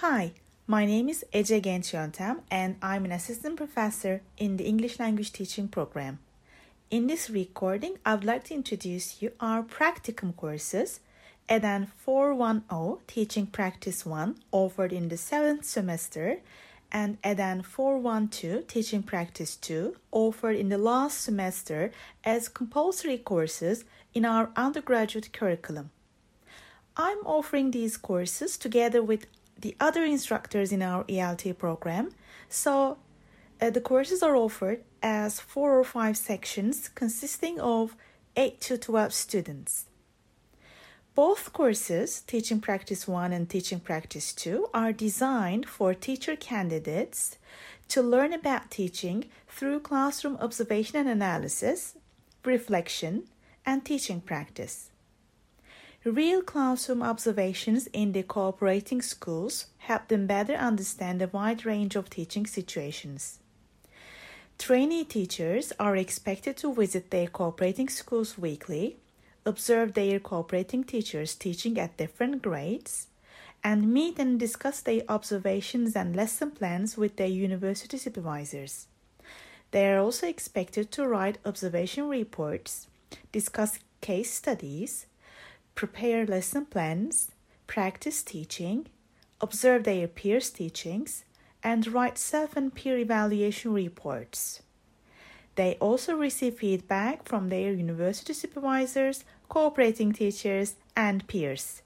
Hi, my name is Ece Genç Yöntem and I'm an assistant professor in the English language teaching program. In this recording, I would like to introduce you our practicum courses EDEN 410 Teaching Practice 1 offered in the 7th semester and EDEN 412 Teaching Practice 2 offered in the last semester as compulsory courses in our undergraduate curriculum. I'm offering these courses together with the other instructors in our ELT program. So uh, the courses are offered as four or five sections consisting of 8 to 12 students. Both courses, Teaching Practice 1 and Teaching Practice 2, are designed for teacher candidates to learn about teaching through classroom observation and analysis, reflection, and teaching practice. Real classroom observations in the cooperating schools help them better understand a wide range of teaching situations. Trainee teachers are expected to visit their cooperating schools weekly, observe their cooperating teachers teaching at different grades, and meet and discuss their observations and lesson plans with their university supervisors. They are also expected to write observation reports, discuss case studies, prepare lesson plans, practice teaching, observe their peers' teachings, and write self and peer evaluation reports. They also receive feedback from their university supervisors, cooperating teachers, and peers.